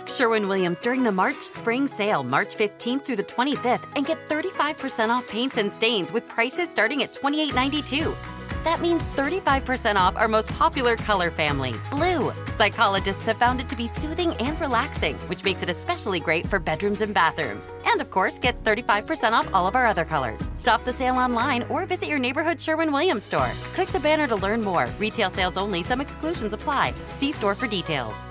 Ask Sherwin Williams during the March Spring Sale, March 15th through the 25th, and get 35% off paints and stains with prices starting at $28.92. That means 35% off our most popular color family, blue. Psychologists have found it to be soothing and relaxing, which makes it especially great for bedrooms and bathrooms. And of course, get 35% off all of our other colors. Shop the sale online or visit your neighborhood Sherwin Williams store. Click the banner to learn more. Retail sales only, some exclusions apply. See store for details.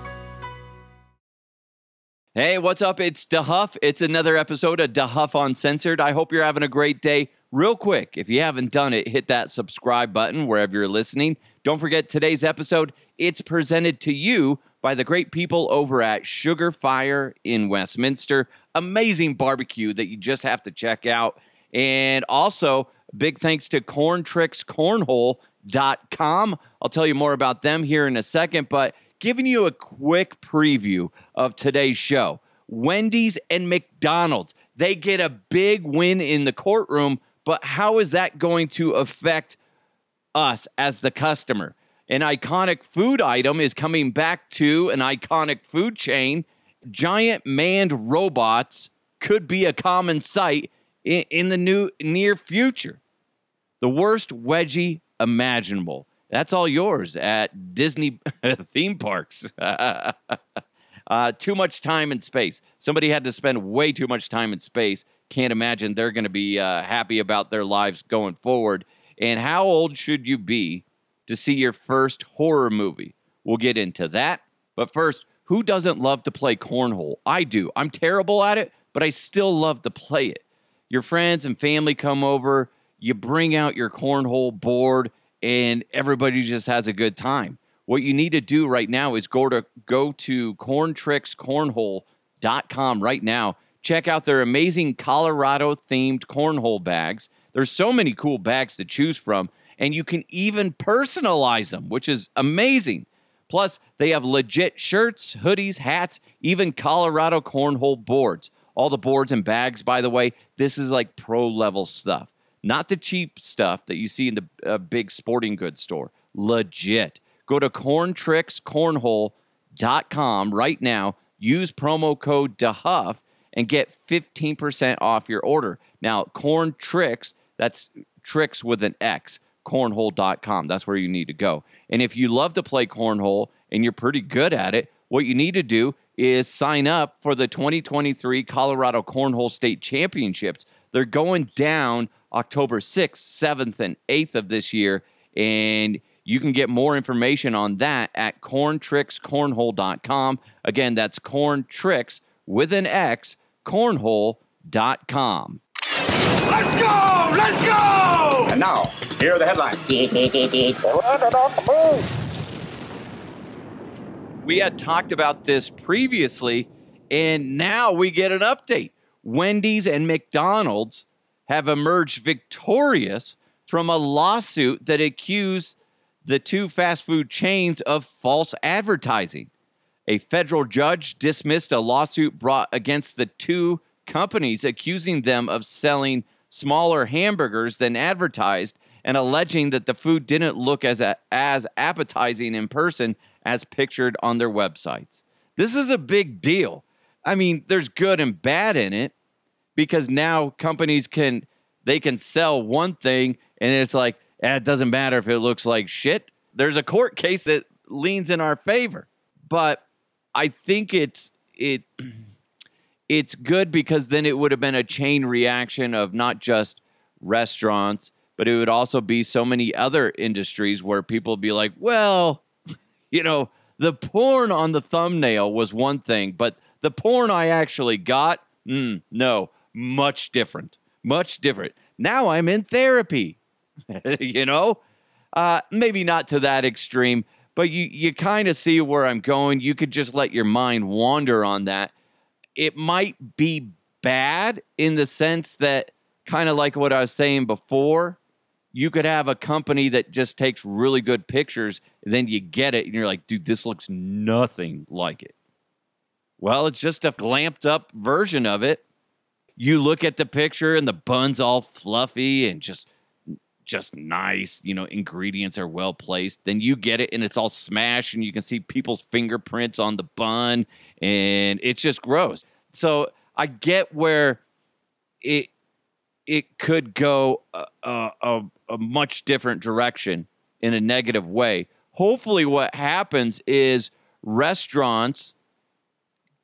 Hey, what's up? It's DeHuff. It's another episode of DeHuff Uncensored. I hope you're having a great day. Real quick, if you haven't done it, hit that subscribe button wherever you're listening. Don't forget today's episode. It's presented to you by the great people over at Sugar Fire in Westminster. Amazing barbecue that you just have to check out. And also, big thanks to corntrixcornhole.com. I'll tell you more about them here in a second, but giving you a quick preview of today's show. Wendy's and McDonald's, they get a big win in the courtroom, but how is that going to affect us as the customer? An iconic food item is coming back to an iconic food chain. Giant manned robots could be a common sight in, in the new near future. The worst wedgie imaginable. That's all yours at Disney theme parks. uh, too much time and space. Somebody had to spend way too much time and space. Can't imagine they're going to be uh, happy about their lives going forward. And how old should you be to see your first horror movie? We'll get into that. But first, who doesn't love to play cornhole? I do. I'm terrible at it, but I still love to play it. Your friends and family come over, you bring out your cornhole board and everybody just has a good time. What you need to do right now is go to go to corntrixcornhole.com right now. Check out their amazing Colorado themed cornhole bags. There's so many cool bags to choose from, and you can even personalize them, which is amazing. Plus, they have legit shirts, hoodies, hats, even Colorado cornhole boards. All the boards and bags, by the way, this is like pro level stuff not the cheap stuff that you see in the uh, big sporting goods store. Legit. Go to corntrixcornhole.com right now. Use promo code DeHuff and get 15% off your order. Now, Corn Tricks, that's tricks with an X, cornhole.com. That's where you need to go. And if you love to play cornhole and you're pretty good at it, what you need to do is sign up for the 2023 Colorado Cornhole State Championships. They're going down October 6th, 7th, and 8th of this year. And you can get more information on that at corntrixcornhole.com. Again, that's corntricks with an X, cornhole.com. Let's go! Let's go! And now, here are the headlines. We had talked about this previously, and now we get an update. Wendy's and McDonald's have emerged victorious from a lawsuit that accused the two fast food chains of false advertising. A federal judge dismissed a lawsuit brought against the two companies, accusing them of selling smaller hamburgers than advertised and alleging that the food didn't look as, a, as appetizing in person as pictured on their websites. This is a big deal. I mean, there's good and bad in it because now companies can they can sell one thing and it's like eh, it doesn't matter if it looks like shit. There's a court case that leans in our favor. But I think it's it it's good because then it would have been a chain reaction of not just restaurants, but it would also be so many other industries where people would be like, well, you know, the porn on the thumbnail was one thing, but the porn I actually got, mm, no, much different, much different. Now I'm in therapy, you know, uh, maybe not to that extreme, but you you kind of see where I'm going. You could just let your mind wander on that. It might be bad in the sense that kind of like what I was saying before. You could have a company that just takes really good pictures, then you get it, and you're like, dude, this looks nothing like it. Well, it's just a glamped up version of it. You look at the picture, and the bun's all fluffy and just just nice. You know, ingredients are well placed. Then you get it and it's all smashed and you can see people's fingerprints on the bun and it's just gross. So I get where it it could go a, a, a much different direction in a negative way. Hopefully, what happens is restaurants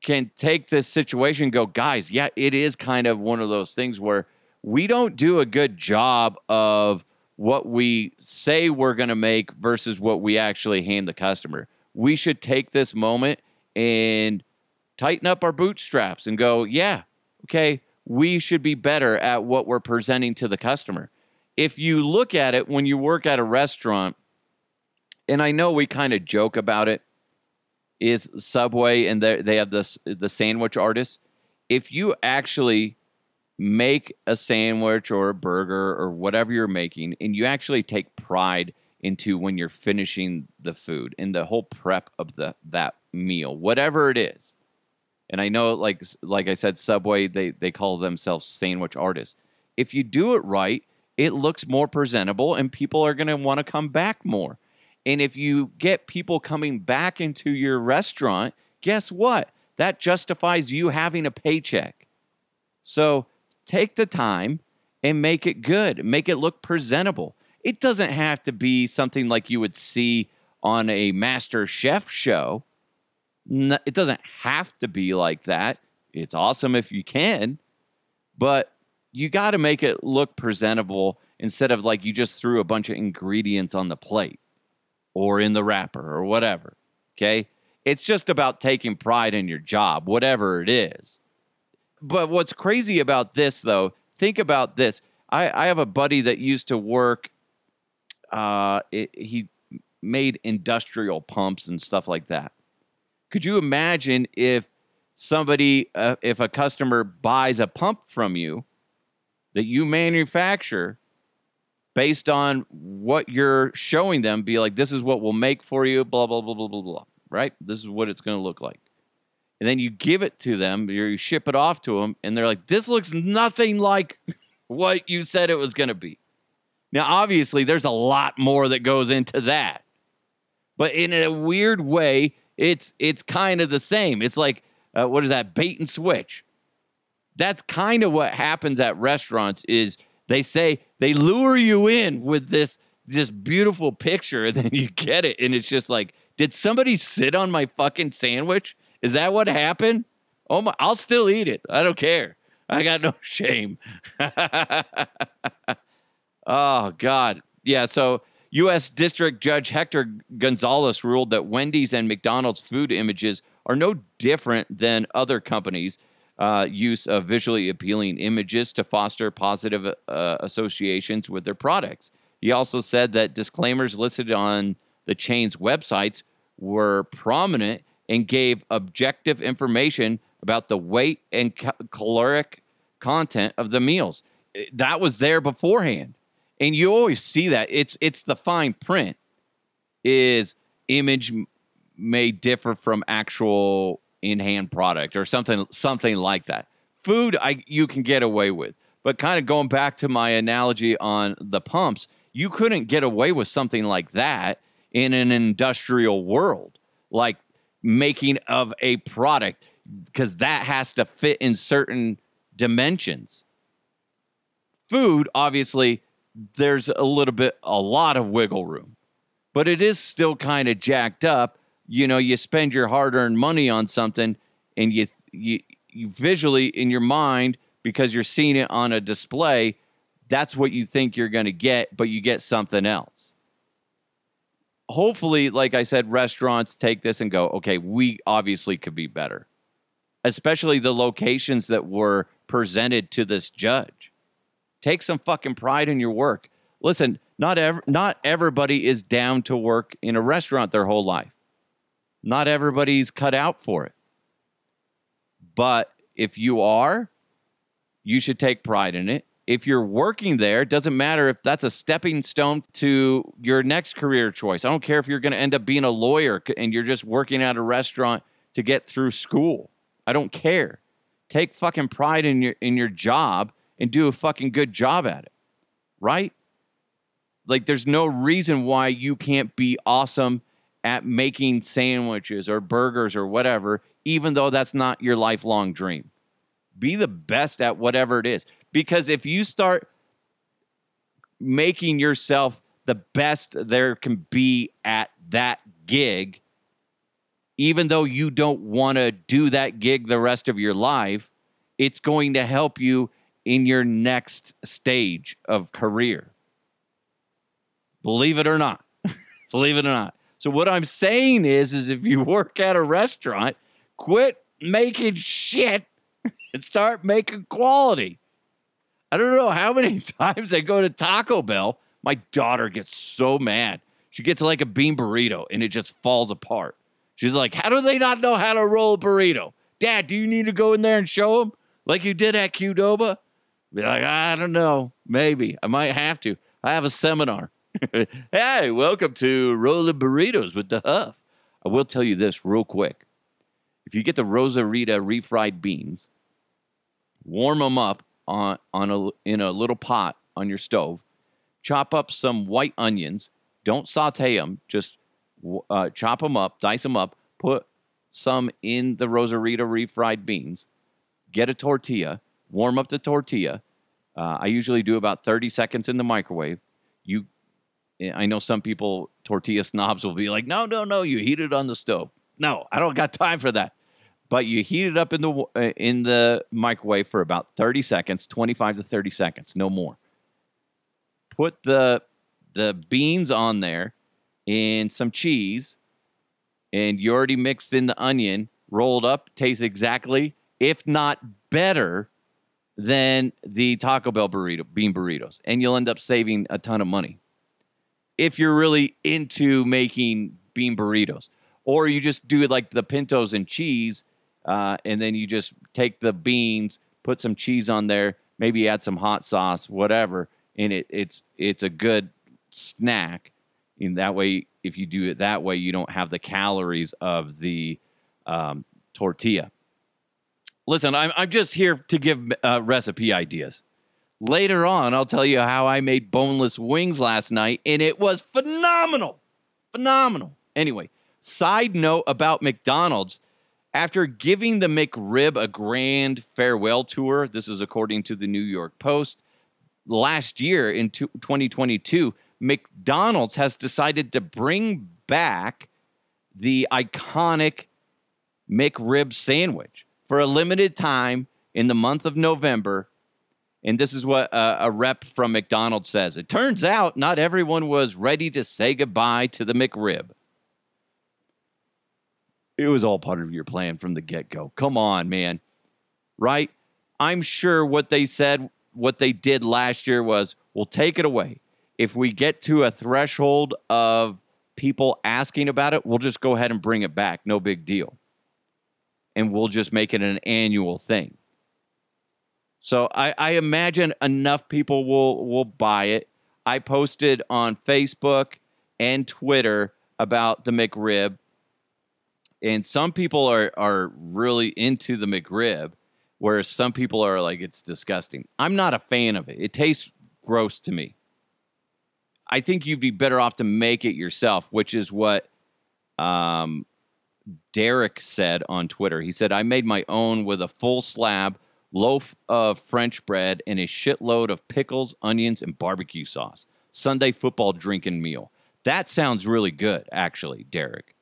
can take this situation and go, guys, yeah, it is kind of one of those things where we don't do a good job of what we say we're going to make versus what we actually hand the customer. We should take this moment and tighten up our bootstraps and go, yeah, okay, we should be better at what we're presenting to the customer. If you look at it when you work at a restaurant, and I know we kind of joke about it, is Subway and they have this the sandwich artist. If you actually make a sandwich or a burger or whatever you're making, and you actually take pride into when you're finishing the food and the whole prep of the that meal, whatever it is. And I know, like like I said, Subway they they call themselves sandwich artists. If you do it right, it looks more presentable, and people are going to want to come back more. And if you get people coming back into your restaurant, guess what? That justifies you having a paycheck. So take the time and make it good, make it look presentable. It doesn't have to be something like you would see on a master chef show. It doesn't have to be like that. It's awesome if you can, but you got to make it look presentable instead of like you just threw a bunch of ingredients on the plate or in the wrapper or whatever. Okay. It's just about taking pride in your job, whatever it is. But what's crazy about this, though, think about this. I, I have a buddy that used to work. Uh, it, he made industrial pumps and stuff like that. Could you imagine if somebody, uh, if a customer buys a pump from you that you manufacture based on what you're showing them, be like, this is what we'll make for you, blah, blah, blah, blah, blah, blah, right? This is what it's going to look like and then you give it to them, you ship it off to them, and they're like, "This looks nothing like what you said it was going to be." Now, obviously, there's a lot more that goes into that, but in a weird way, it's it's kind of the same. It's like uh, what is that bait and switch? That's kind of what happens at restaurants. Is they say they lure you in with this this beautiful picture, and then you get it, and it's just like, did somebody sit on my fucking sandwich? Is that what happened? Oh my! I'll still eat it. I don't care. I got no shame. oh God, yeah. So U.S. District Judge Hector Gonzalez ruled that Wendy's and McDonald's food images are no different than other companies' uh, use of visually appealing images to foster positive uh, associations with their products. He also said that disclaimers listed on the chain's websites were prominent and gave objective information about the weight and ca- caloric content of the meals. That was there beforehand. And you always see that. It's it's the fine print is image may differ from actual in-hand product or something something like that. Food I you can get away with. But kind of going back to my analogy on the pumps, you couldn't get away with something like that in an industrial world. Like making of a product because that has to fit in certain dimensions. Food, obviously, there's a little bit, a lot of wiggle room, but it is still kind of jacked up you know, you spend your hard-earned money on something and you you, you visually in your mind because you're seeing it on a display, that's what you think you're going to get, but you get something else. Hopefully, like I said, restaurants take this and go, okay, we obviously could be better, especially the locations that were presented to this judge. Take some fucking pride in your work. Listen, not ev- not everybody is down to work in a restaurant their whole life. Not everybody's cut out for it. But if you are, you should take pride in it. If you're working there, it doesn't matter if that's a stepping stone to your next career choice. I don't care if you're going to end up being a lawyer and you're just working at a restaurant to get through school. I don't care. Take fucking pride in your in your job and do a fucking good job at it. Right? Like there's no reason why you can't be awesome at making sandwiches or burgers or whatever even though that's not your lifelong dream. Be the best at whatever it is. Because if you start making yourself the best there can be at that gig, even though you don't want to do that gig the rest of your life, it's going to help you in your next stage of career. Believe it or not. Believe it or not. So what I'm saying is is if you work at a restaurant Quit making shit and start making quality. I don't know how many times I go to Taco Bell. My daughter gets so mad. She gets like a bean burrito and it just falls apart. She's like, How do they not know how to roll a burrito? Dad, do you need to go in there and show them like you did at Qdoba? Be like, I don't know. Maybe. I might have to. I have a seminar. hey, welcome to Rolling Burritos with the Huff. I will tell you this real quick. If you get the Rosarita refried beans, warm them up on, on a, in a little pot on your stove, chop up some white onions. Don't saute them, just uh, chop them up, dice them up, put some in the Rosarita refried beans, get a tortilla, warm up the tortilla. Uh, I usually do about 30 seconds in the microwave. You, I know some people, tortilla snobs, will be like, no, no, no, you heat it on the stove. No, I don't got time for that. But you heat it up in the uh, in the microwave for about 30 seconds 25 to 30 seconds no more. Put the the beans on there and some cheese and you already mixed in the onion rolled up tastes exactly if not better than the taco bell burrito bean burritos and you'll end up saving a ton of money if you're really into making bean burritos or you just do it like the pintos and cheese uh, and then you just take the beans, put some cheese on there, maybe add some hot sauce, whatever, and it, it's it's a good snack. In that way, if you do it that way, you don't have the calories of the um, tortilla. Listen, I'm I'm just here to give uh, recipe ideas. Later on, I'll tell you how I made boneless wings last night, and it was phenomenal, phenomenal. Anyway, side note about McDonald's after giving the McRib a grand farewell tour, this is according to the New York Post, last year in 2022, McDonald's has decided to bring back the iconic McRib sandwich for a limited time in the month of November. And this is what a, a, rep from McDonald's says. It turns out not everyone was ready to say goodbye to the McRib it was all part of your plan from the get go. Come on, man. Right? I'm sure what they said, what they did last year was we'll take it away. If we get to a threshold of people asking about it, we'll just go ahead and bring it back. No big deal. And we'll just make it an annual thing. So I, I imagine enough people will will buy it. I posted on Facebook and Twitter about the McRib and some people are are really into the McRib, whereas some people are like it's disgusting. I'm not a fan of it. It tastes gross to me. I think you'd be better off to make it yourself, which is what um, Derek said on Twitter. He said, "I made my own with a full slab." Loaf of French bread and a shitload of pickles, onions, and barbecue sauce. Sunday football drinking meal. That sounds really good, actually, Derek.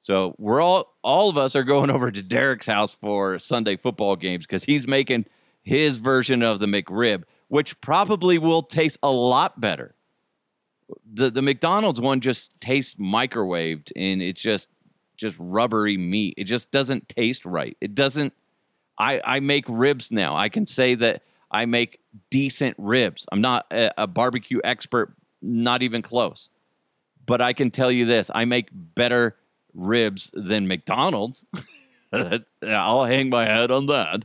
So we're all all of us are going over to Derek's house for Sunday football games because he's making his version of the McRib, which probably will taste a lot better. The the McDonald's one just tastes microwaved and it's just just rubbery meat. It just doesn't taste right. It doesn't I I make ribs now. I can say that I make decent ribs. I'm not a, a barbecue expert, not even close. But I can tell you this, I make better ribs than McDonald's. I'll hang my head on that.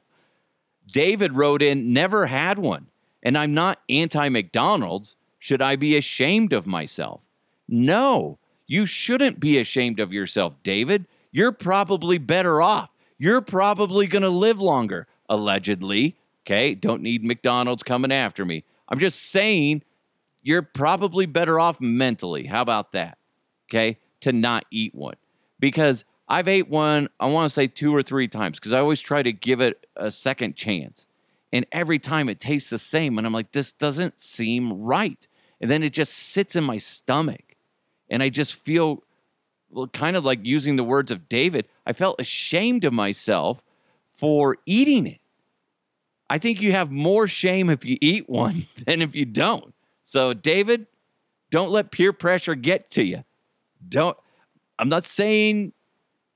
David wrote in, never had one, and I'm not anti McDonald's. Should I be ashamed of myself? No, you shouldn't be ashamed of yourself, David. You're probably better off. You're probably going to live longer, allegedly. Okay, don't need McDonald's coming after me. I'm just saying you're probably better off mentally. How about that? Okay, to not eat one because I've ate one, I want to say two or three times because I always try to give it a second chance. And every time it tastes the same. And I'm like, this doesn't seem right. And then it just sits in my stomach. And I just feel kind of like using the words of David, I felt ashamed of myself for eating it. I think you have more shame if you eat one than if you don't. So, David, don't let peer pressure get to you. Don't I'm not saying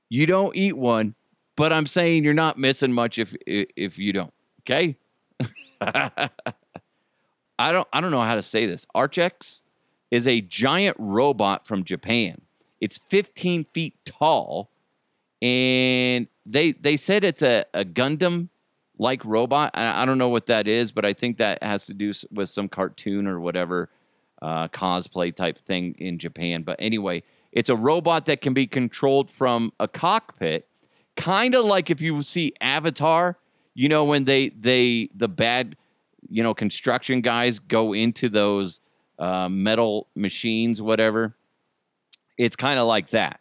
you don't eat one, but I'm saying you're not missing much if if you don't. Okay. I don't I don't know how to say this. Archax is a giant robot from Japan. It's 15 feet tall, and they they said it's a, a Gundam like robot. I, I don't know what that is, but I think that has to do with some cartoon or whatever uh, cosplay type thing in Japan. But anyway, it's a robot that can be controlled from a cockpit, kind of like if you see Avatar. You know when they they the bad you know construction guys go into those uh, metal machines, whatever. It's kind of like that.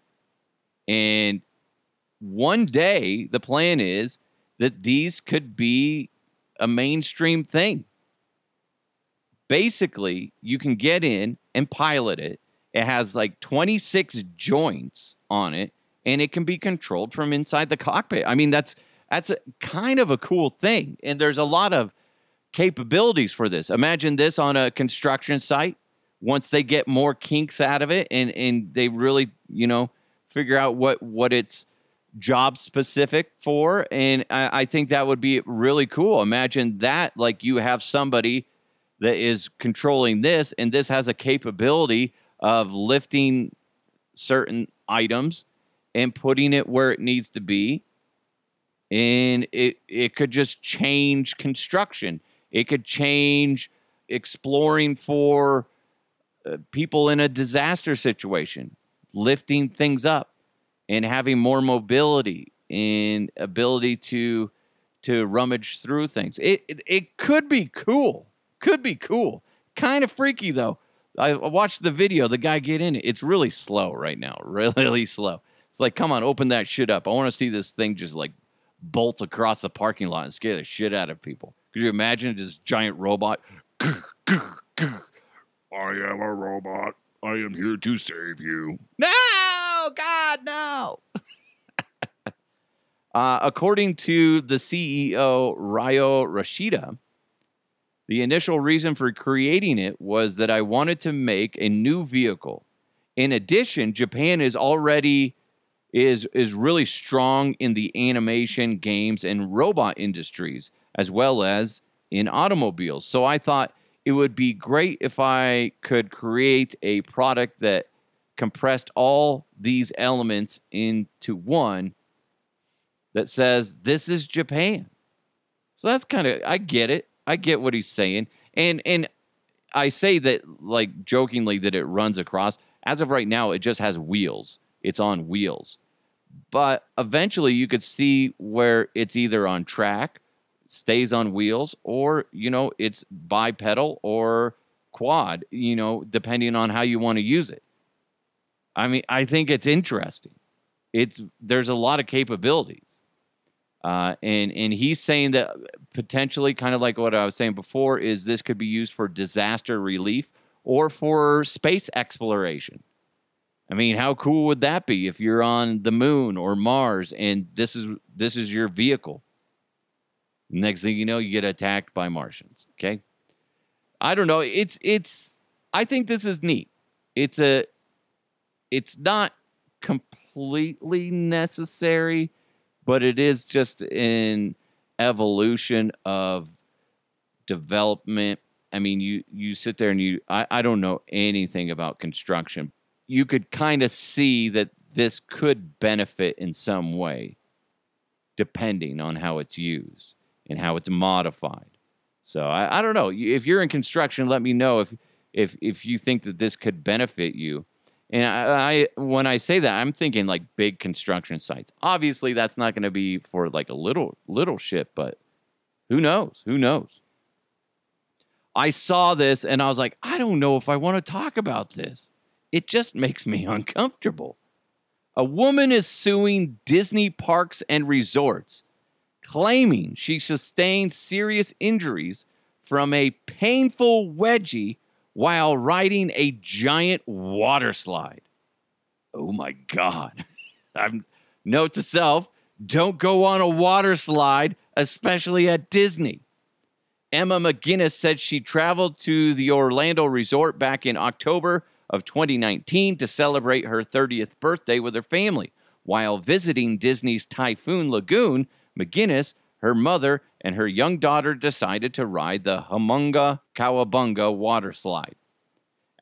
And one day, the plan is that these could be a mainstream thing. Basically, you can get in and pilot it it has like 26 joints on it and it can be controlled from inside the cockpit. I mean, that's that's a, kind of a cool thing. And there's a lot of capabilities for this. Imagine this on a construction site once they get more kinks out of it and and they really, you know, figure out what what it's job specific for and I, I think that would be really cool imagine that like you have somebody that is controlling this and this has a capability of lifting certain items and putting it where it needs to be. And it, it could just change construction. It could change exploring for uh, people in a disaster situation, lifting things up and having more mobility and ability to to rummage through things. It, it, it could be cool. Could be cool. Kind of freaky though. I watched the video. The guy get in it. It's really slow right now. Really slow. It's like, come on, open that shit up. I want to see this thing just like bolt across the parking lot and scare the shit out of people. Could you imagine this giant robot? I am a robot. I am here to save you. No, God, no. uh, according to the CEO, Ryo Rashida, the initial reason for creating it was that I wanted to make a new vehicle. In addition, Japan is already is is really strong in the animation, games and robot industries as well as in automobiles. So I thought it would be great if I could create a product that compressed all these elements into one that says this is Japan. So that's kind of I get it. I get what he's saying, and and I say that like jokingly that it runs across. As of right now, it just has wheels. It's on wheels, but eventually you could see where it's either on track, stays on wheels, or you know it's bipedal or quad. You know, depending on how you want to use it. I mean, I think it's interesting. It's there's a lot of capabilities. Uh, and and he's saying that potentially, kind of like what I was saying before, is this could be used for disaster relief or for space exploration. I mean, how cool would that be if you're on the moon or Mars and this is this is your vehicle? Next thing you know, you get attacked by Martians. Okay. I don't know. It's it's I think this is neat. It's a it's not completely necessary, but it is just an evolution of development. I mean, you you sit there and you I, I don't know anything about construction. You could kind of see that this could benefit in some way, depending on how it's used and how it's modified. So I, I don't know. If you're in construction, let me know if if if you think that this could benefit you. And I, I when I say that, I'm thinking like big construction sites. Obviously, that's not going to be for like a little little shit, but who knows? Who knows? I saw this and I was like, I don't know if I want to talk about this. It just makes me uncomfortable. A woman is suing Disney parks and resorts, claiming she sustained serious injuries from a painful wedgie while riding a giant water slide. Oh my God. I'm, note to self don't go on a water slide, especially at Disney. Emma McGinnis said she traveled to the Orlando resort back in October of 2019 to celebrate her 30th birthday with her family. While visiting Disney's Typhoon Lagoon, McGinnis, her mother, and her young daughter decided to ride the Humunga Kowabunga water slide.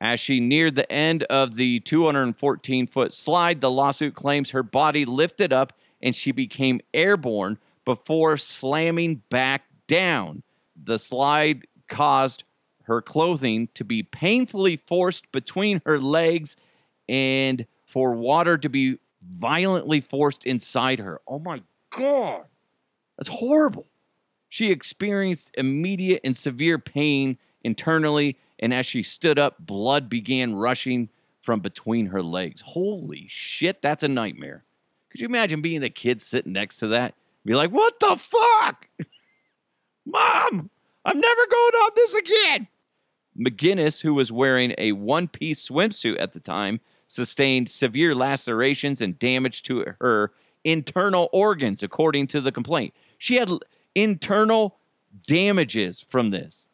As she neared the end of the 214 foot slide, the lawsuit claims her body lifted up and she became airborne before slamming back down. The slide caused her clothing to be painfully forced between her legs and for water to be violently forced inside her. Oh my God. That's horrible. She experienced immediate and severe pain internally, and as she stood up, blood began rushing from between her legs. Holy shit, that's a nightmare. Could you imagine being the kid sitting next to that? Be like, what the fuck? Mom, I'm never going on this again. McGinnis, who was wearing a one piece swimsuit at the time, sustained severe lacerations and damage to her internal organs, according to the complaint. She had internal damages from this.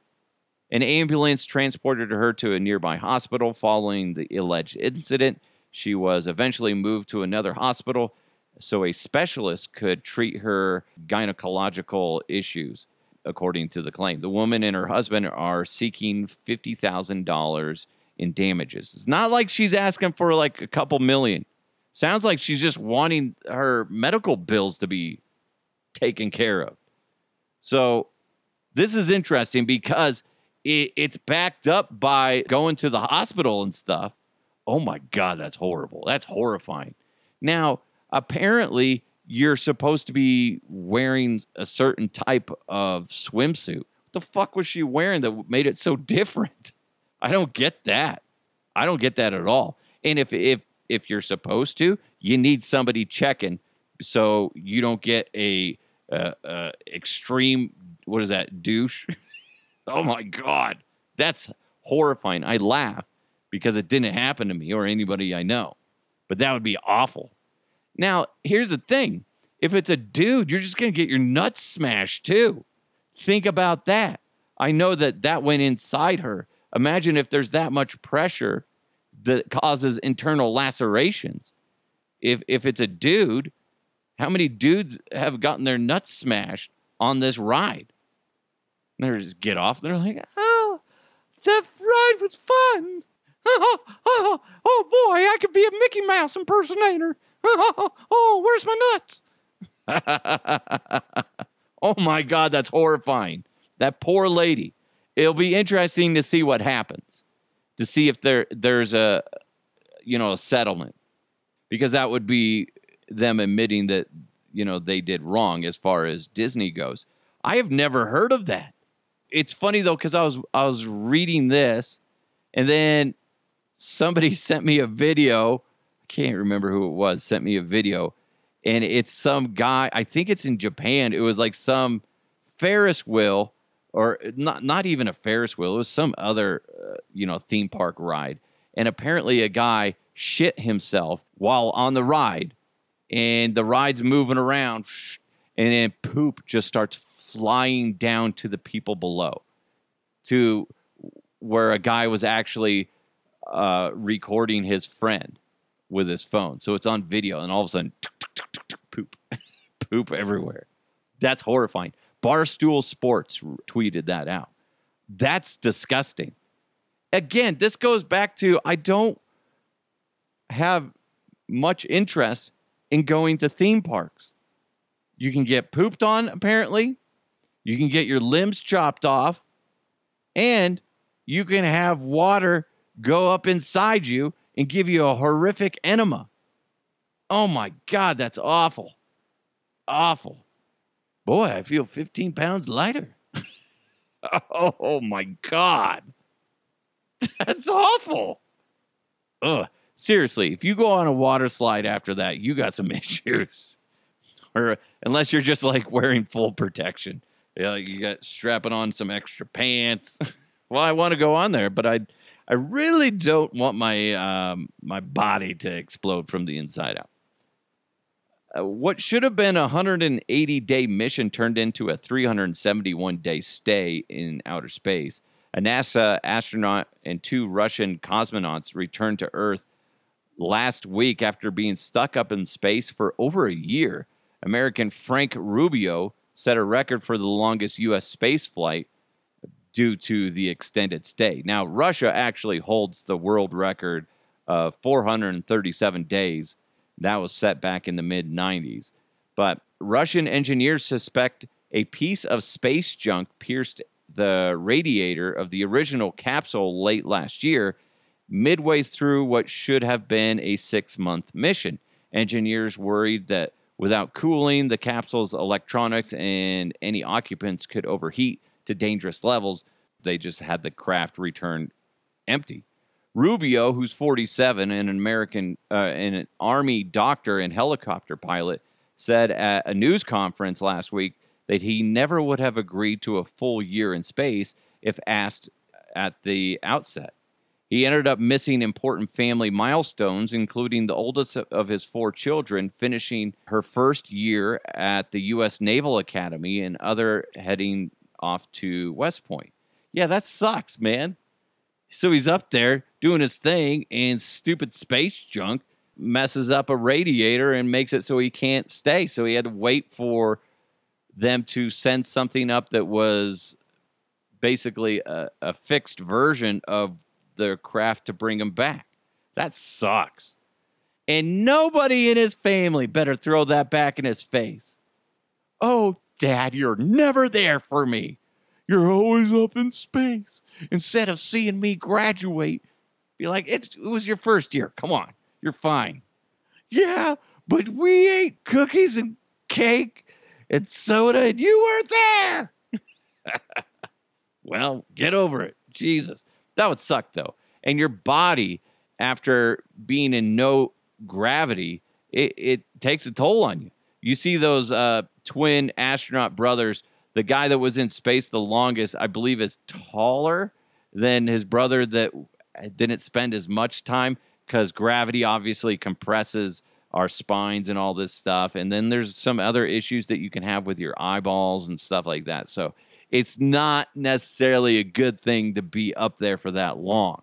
An ambulance transported her to a nearby hospital following the alleged incident. She was eventually moved to another hospital so a specialist could treat her gynecological issues, according to the claim. The woman and her husband are seeking $50,000 in damages. It's not like she's asking for like a couple million. Sounds like she's just wanting her medical bills to be taken care of. So this is interesting because it, it's backed up by going to the hospital and stuff. Oh my God, that's horrible. That's horrifying. Now, apparently, you're supposed to be wearing a certain type of swimsuit. What the fuck was she wearing that made it so different? I don't get that. I don't get that at all. And if if if you're supposed to, you need somebody checking so you don't get a uh, uh, extreme. What is that douche? oh my god, that's horrifying. I laugh because it didn't happen to me or anybody I know, but that would be awful. Now, here's the thing: if it's a dude, you're just gonna get your nuts smashed too. Think about that. I know that that went inside her. Imagine if there's that much pressure that causes internal lacerations. If if it's a dude, how many dudes have gotten their nuts smashed on this ride? And they just get off. They're like, oh, that ride was fun. Oh, oh, oh boy, I could be a Mickey Mouse impersonator. Oh, oh where's my nuts? oh my God, that's horrifying. That poor lady. It'll be interesting to see what happens, to see if there there's a you know a settlement, because that would be them admitting that you know they did wrong as far as Disney goes. I have never heard of that. It's funny though because I was I was reading this, and then somebody sent me a video. I can't remember who it was. Sent me a video, and it's some guy. I think it's in Japan. It was like some Ferris wheel, or not not even a Ferris wheel. It was some other uh, you know theme park ride, and apparently a guy shit himself while on the ride, and the ride's moving around, and then poop just starts flying down to the people below, to where a guy was actually uh, recording his friend with his phone. So it's on video, and all of a sudden, poop, poop everywhere. That's horrifying. Barstool Sports tweeted that out. That's disgusting. Again, this goes back to I don't have much interest in going to theme parks. You can get pooped on, apparently. You can get your limbs chopped off. And you can have water go up inside you and give you a horrific enema. Oh my God, that's awful. Awful. Boy, I feel 15 pounds lighter. oh my God. That's awful. Ugh. Seriously, if you go on a water slide after that, you got some issues. or unless you're just like wearing full protection. Yeah, you got strapping on some extra pants. well, I want to go on there, but I I really don't want my um, my body to explode from the inside out. Uh, what should have been a 180 day mission turned into a 371 day stay in outer space. A NASA astronaut and two Russian cosmonauts returned to Earth last week after being stuck up in space for over a year. American Frank Rubio set a record for the longest U.S. space flight due to the extended stay. Now, Russia actually holds the world record of 437 days. That was set back in the mid 90s. But Russian engineers suspect a piece of space junk pierced the radiator of the original capsule late last year, midway through what should have been a six month mission. Engineers worried that without cooling, the capsule's electronics and any occupants could overheat to dangerous levels. They just had the craft returned empty. Rubio, who's 47 and an American uh, and an Army doctor and helicopter pilot, said at a news conference last week that he never would have agreed to a full year in space if asked at the outset. He ended up missing important family milestones, including the oldest of his four children finishing her first year at the U.S. Naval Academy and other heading off to West Point. Yeah, that sucks, man. So he's up there doing his thing, and stupid space junk messes up a radiator and makes it so he can't stay. So he had to wait for them to send something up that was basically a, a fixed version of the craft to bring him back. That sucks. And nobody in his family better throw that back in his face. Oh, Dad, you're never there for me. You're always up in space. Instead of seeing me graduate, be like, it was your first year. Come on, you're fine. Yeah, but we ate cookies and cake and soda, and you weren't there. well, get over it. Jesus. That would suck, though. And your body, after being in no gravity, it, it takes a toll on you. You see those uh, twin astronaut brothers. The guy that was in space the longest, I believe, is taller than his brother that didn't spend as much time because gravity obviously compresses our spines and all this stuff. And then there's some other issues that you can have with your eyeballs and stuff like that. So it's not necessarily a good thing to be up there for that long.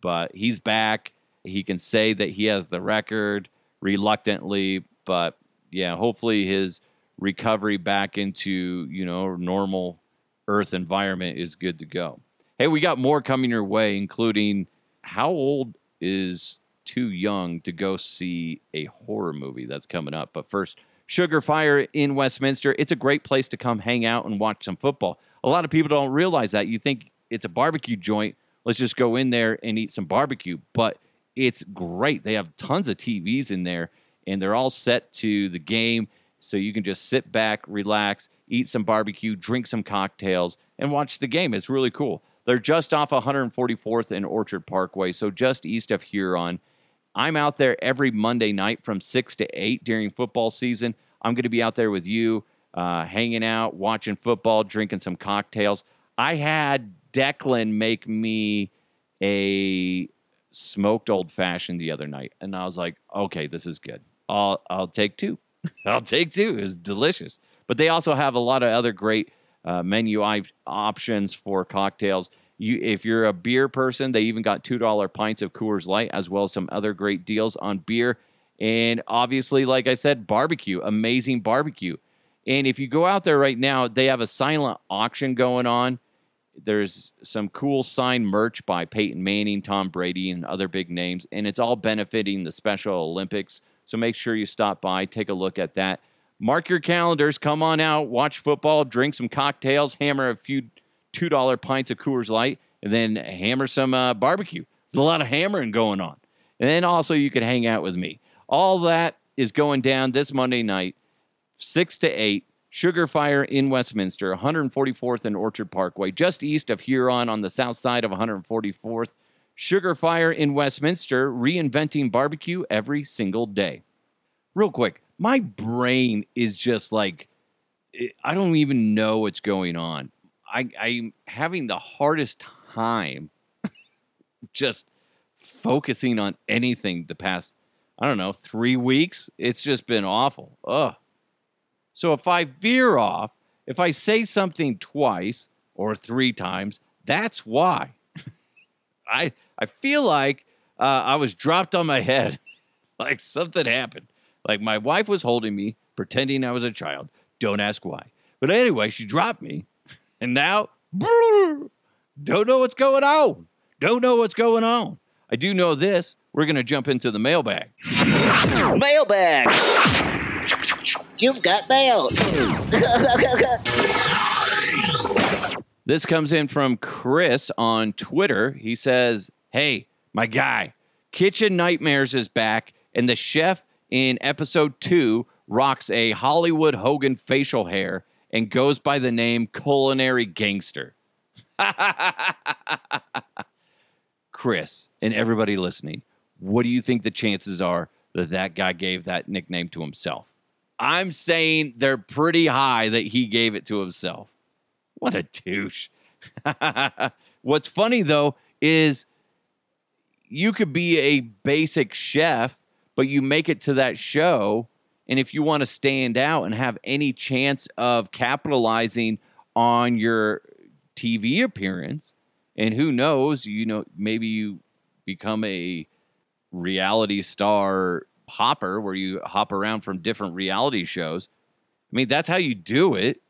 But he's back. He can say that he has the record reluctantly, but yeah, hopefully his recovery back into, you know, normal earth environment is good to go. Hey, we got more coming your way, including how old is too young to go see a horror movie that's coming up. But first, Sugar Fire in Westminster. It's a great place to come hang out and watch some football. A lot of people don't realize that. You think it's a barbecue joint. Let's just go in there and eat some barbecue. But it's great. They have tons of TVs in there and they're all set to the game. So you can just sit back, relax, eat some barbecue, drink some cocktails, and watch the game. It's really cool. They're just off 144th and Orchard Parkway, so just east of Huron. I'm out there every Monday night from 6 to 8 during football season. I'm going to be out there with you, uh, hanging out, watching football, drinking some cocktails. I had Declan make me a smoked old fashioned the other night, and I was like, okay, this is good. I'll I'll take two. I'll take two. It's delicious. But they also have a lot of other great uh, menu I- options for cocktails. You, if you're a beer person, they even got two dollar pints of Coors Light, as well as some other great deals on beer. And obviously, like I said, barbecue, amazing barbecue. And if you go out there right now, they have a silent auction going on. There's some cool signed merch by Peyton Manning, Tom Brady, and other big names, and it's all benefiting the Special Olympics. So make sure you stop by, take a look at that. Mark your calendars, come on out, watch football, drink some cocktails, hammer a few $2 pints of Coors Light, and then hammer some uh, barbecue. There's a lot of hammering going on. And then also you could hang out with me. All that is going down this Monday night, 6 to 8, Sugar Fire in Westminster, 144th and Orchard Parkway, just east of Huron on the south side of 144th. Sugar Fire in Westminster, reinventing barbecue every single day. Real quick, my brain is just like, I don't even know what's going on. I, I'm having the hardest time just focusing on anything the past, I don't know, three weeks. It's just been awful. Ugh. So if I veer off, if I say something twice or three times, that's why. I I feel like uh, I was dropped on my head, like something happened. Like my wife was holding me, pretending I was a child. Don't ask why. But anyway, she dropped me, and now don't know what's going on. Don't know what's going on. I do know this. We're gonna jump into the mailbag. Mailbag. You've got mail. This comes in from Chris on Twitter. He says, Hey, my guy, Kitchen Nightmares is back, and the chef in episode two rocks a Hollywood Hogan facial hair and goes by the name Culinary Gangster. Chris, and everybody listening, what do you think the chances are that that guy gave that nickname to himself? I'm saying they're pretty high that he gave it to himself. What a douche. What's funny though is you could be a basic chef, but you make it to that show. And if you want to stand out and have any chance of capitalizing on your TV appearance, and who knows, you know, maybe you become a reality star hopper where you hop around from different reality shows. I mean, that's how you do it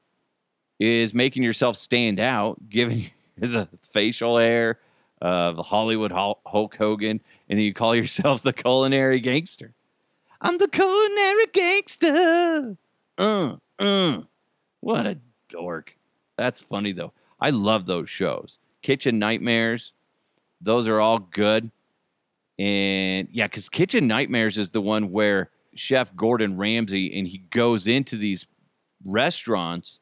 is making yourself stand out, giving the facial hair of the Hollywood Hulk Hogan, and then you call yourself the culinary gangster. I'm the culinary gangster. Uh, uh. What a dork. That's funny though. I love those shows. Kitchen Nightmares, those are all good. And yeah, because Kitchen Nightmares is the one where Chef Gordon Ramsay and he goes into these restaurants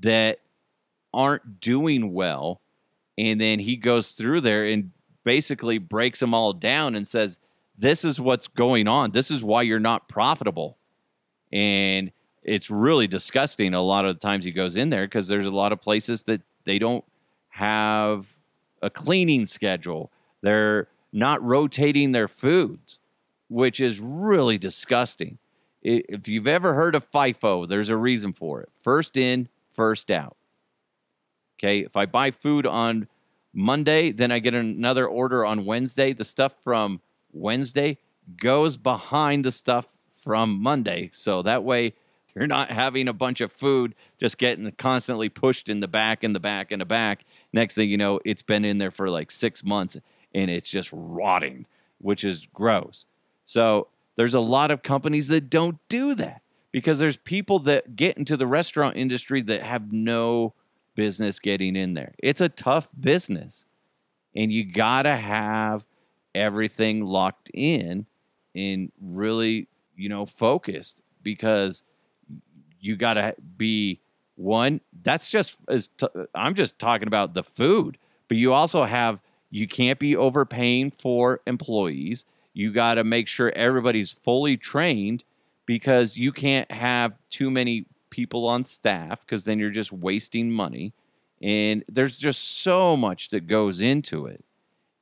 that aren't doing well. And then he goes through there and basically breaks them all down and says, This is what's going on. This is why you're not profitable. And it's really disgusting a lot of the times he goes in there because there's a lot of places that they don't have a cleaning schedule. They're not rotating their foods, which is really disgusting. If you've ever heard of FIFO, there's a reason for it. First in, first out. Okay, if I buy food on Monday, then I get another order on Wednesday. The stuff from Wednesday goes behind the stuff from Monday. So that way you're not having a bunch of food just getting constantly pushed in the back, in the back, in the back. Next thing you know, it's been in there for like six months and it's just rotting, which is gross. So there's a lot of companies that don't do that because there's people that get into the restaurant industry that have no business getting in there. It's a tough business. And you got to have everything locked in and really, you know, focused because you got to be one that's just as t- I'm just talking about the food, but you also have you can't be overpaying for employees. You got to make sure everybody's fully trained because you can't have too many people on staff because then you're just wasting money. And there's just so much that goes into it.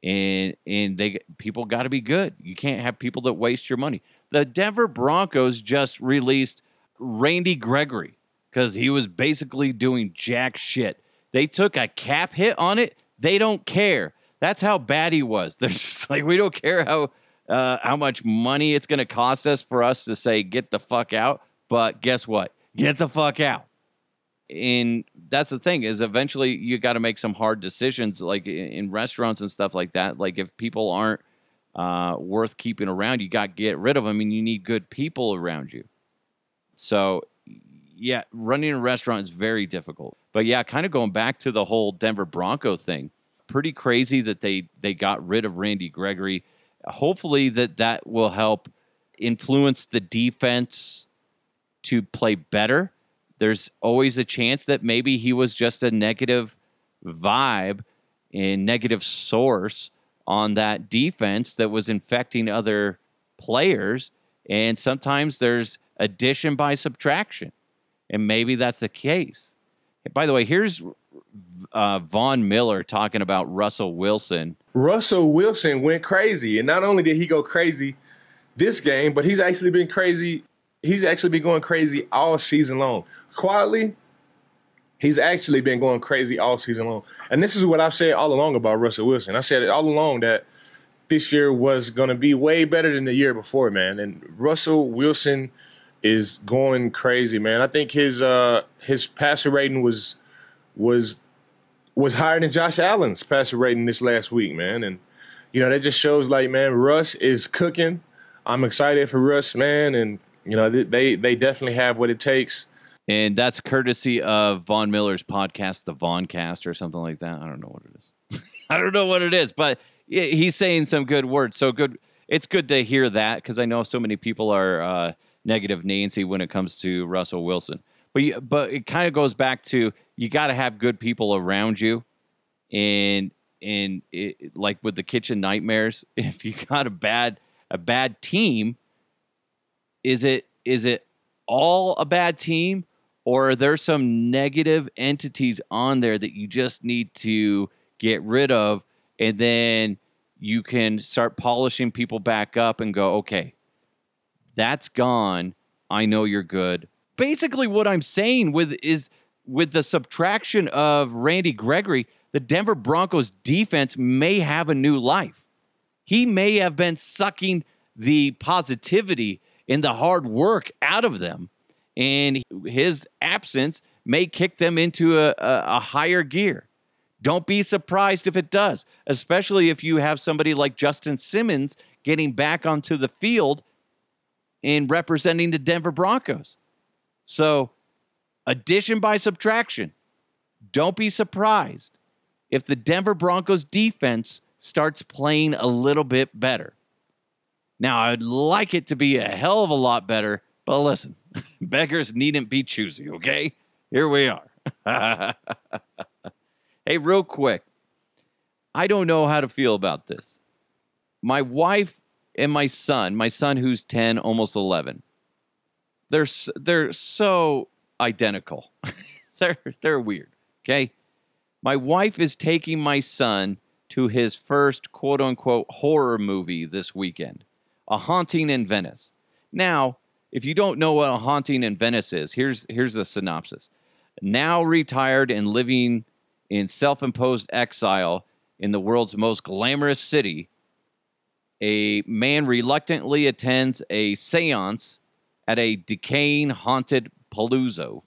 And and they people got to be good. You can't have people that waste your money. The Denver Broncos just released Randy Gregory because he was basically doing jack shit. They took a cap hit on it. They don't care. That's how bad he was. They're just like, we don't care how uh, how much money it's going to cost us for us to say get the fuck out. But guess what? Get the fuck out. And that's the thing is eventually you got to make some hard decisions, like in, restaurants and stuff like that. Like if people aren't uh, worth keeping around, you got to get rid of them, and you need good people around you. So yeah, running a restaurant is very difficult. But yeah, kind of going back to the whole Denver Bronco thing, pretty crazy that they they got rid of Randy Gregory. Hopefully that that will help influence the defense to play better. There's always a chance that maybe he was just a negative vibe and negative source on that defense that was infecting other players. And sometimes there's addition by subtraction. And maybe that's the case. By the way, here's uh, Von Miller talking about Russell Wilson. Russell Wilson went crazy. And not only did he go crazy this game, but he's actually been crazy. He's actually been going crazy all season long. Quietly, he's actually been going crazy all season long. And this is what I've said all along about Russell Wilson. I said it all along that this year was going to be way better than the year before, man. And Russell Wilson is going crazy, man. I think his uh his passer rating was was was higher than Josh Allen's passer rating this last week, man. And you know that just shows like, man, Russ is cooking. I'm excited for Russ, man, and you know they they definitely have what it takes. And that's courtesy of Von Miller's podcast, the Voncast, or something like that. I don't know what it is. I don't know what it is, but he's saying some good words. So good. It's good to hear that because I know so many people are uh, negative Nancy when it comes to Russell Wilson. But you, but it kind of goes back to you got to have good people around you, and and it, like with the kitchen nightmares, if you got a bad a bad team, is it is it all a bad team, or are there some negative entities on there that you just need to get rid of, and then you can start polishing people back up and go, okay, that's gone. I know you're good. Basically, what I'm saying with is with the subtraction of Randy Gregory, the Denver Broncos defense may have a new life. He may have been sucking the positivity and the hard work out of them, and his absence may kick them into a, a, a higher gear. Don't be surprised if it does, especially if you have somebody like Justin Simmons getting back onto the field and representing the Denver Broncos. So, addition by subtraction. Don't be surprised if the Denver Broncos defense starts playing a little bit better. Now, I'd like it to be a hell of a lot better, but listen, beggars needn't be choosy, okay? Here we are. hey, real quick, I don't know how to feel about this. My wife and my son, my son who's 10, almost 11, they're they're so identical. they're they're weird, okay? My wife is taking my son to his first quote unquote horror movie this weekend, A Haunting in Venice. Now, if you don't know what A Haunting in Venice is, here's here's the synopsis. Now retired and living in self-imposed exile in the world's most glamorous city, a man reluctantly attends a seance at a decaying haunted palazzo.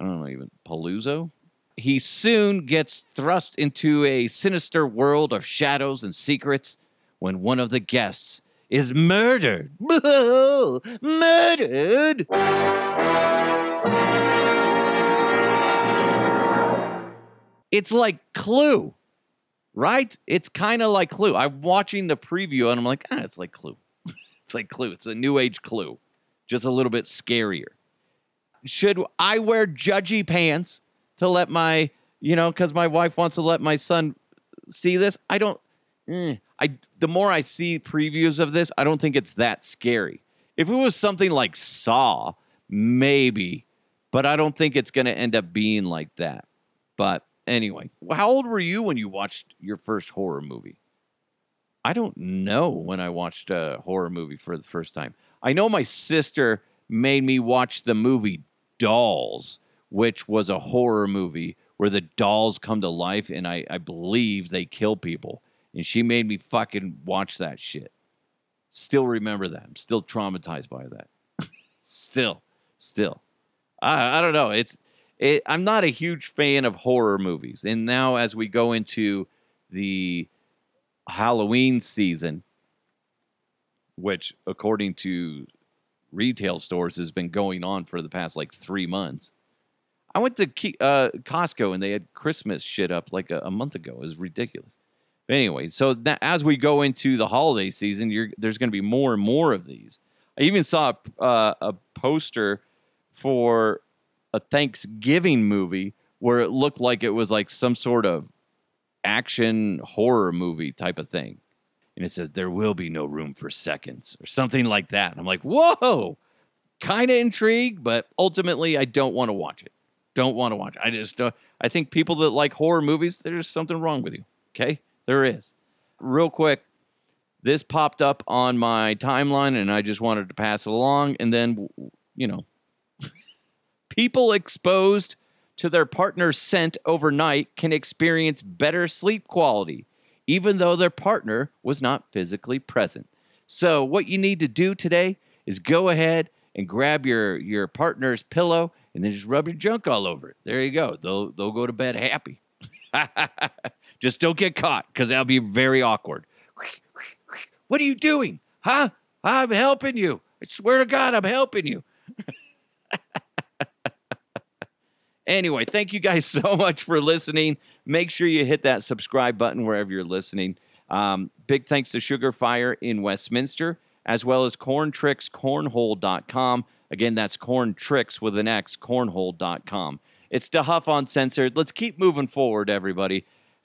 I don't know, even palazzo? He soon gets thrust into a sinister world of shadows and secrets when one of the guests is murdered. murdered! It's like Clue right? It's kind of like Clue. I'm watching the preview and I'm like, ah, it's like Clue. it's like Clue. It's a new age Clue, just a little bit scarier. Should I wear judgy pants to let my, you know, because my wife wants to let my son see this? I don't. Eh, I the more I see previews of this, I don't think it's that scary. If it was something like Saw, maybe, but I don't think it's going to end up being like that. But Anyway, how old were you when you watched your first horror movie? I don't know when I watched a horror movie for the first time. I know my sister made me watch the movie Dolls, which was a horror movie where the dolls come to life and I, I believe they kill people. And she made me fucking watch that shit. Still remember that. I'm still traumatized by that. still, still. I, I don't know. It's it, I'm not a huge fan of horror movies. And now as we go into the Halloween season, which according to retail stores has been going on for the past like three months. I went to uh, Costco and they had Christmas shit up like a, a month ago. It was ridiculous. But anyway, so that, as we go into the holiday season, there's going to be more and more of these. I even saw a, uh, a poster for a Thanksgiving movie where it looked like it was like some sort of action horror movie type of thing. And it says, There will be no room for seconds or something like that. And I'm like, Whoa, kind of intrigued, but ultimately I don't want to watch it. Don't want to watch it. I just, uh, I think people that like horror movies, there's something wrong with you. Okay? There is. Real quick, this popped up on my timeline and I just wanted to pass it along. And then, you know, people exposed to their partner's scent overnight can experience better sleep quality, even though their partner was not physically present. So, what you need to do today is go ahead and grab your, your partner's pillow and then just rub your junk all over it. There you go. They'll, they'll go to bed happy. just don't get caught because that'll be very awkward. What are you doing? Huh? I'm helping you. I swear to God, I'm helping you. Anyway, thank you guys so much for listening. Make sure you hit that subscribe button wherever you're listening. Um, big thanks to Sugar Fire in Westminster, as well as corntrixcornhole.com. Again, that's corn tricks with an X, cornhole.com. It's DeHuff Uncensored. Let's keep moving forward, everybody.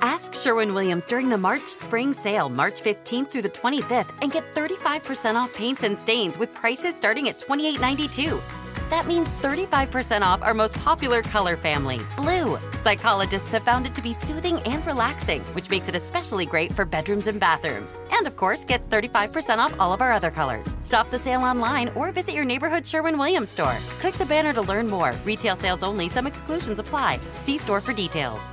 Ask Sherwin Williams during the March Spring Sale, March 15th through the 25th, and get 35% off paints and stains with prices starting at $28.92. That means 35% off our most popular color family, blue. Psychologists have found it to be soothing and relaxing, which makes it especially great for bedrooms and bathrooms. And of course, get 35% off all of our other colors. Shop the sale online or visit your neighborhood Sherwin Williams store. Click the banner to learn more. Retail sales only, some exclusions apply. See store for details.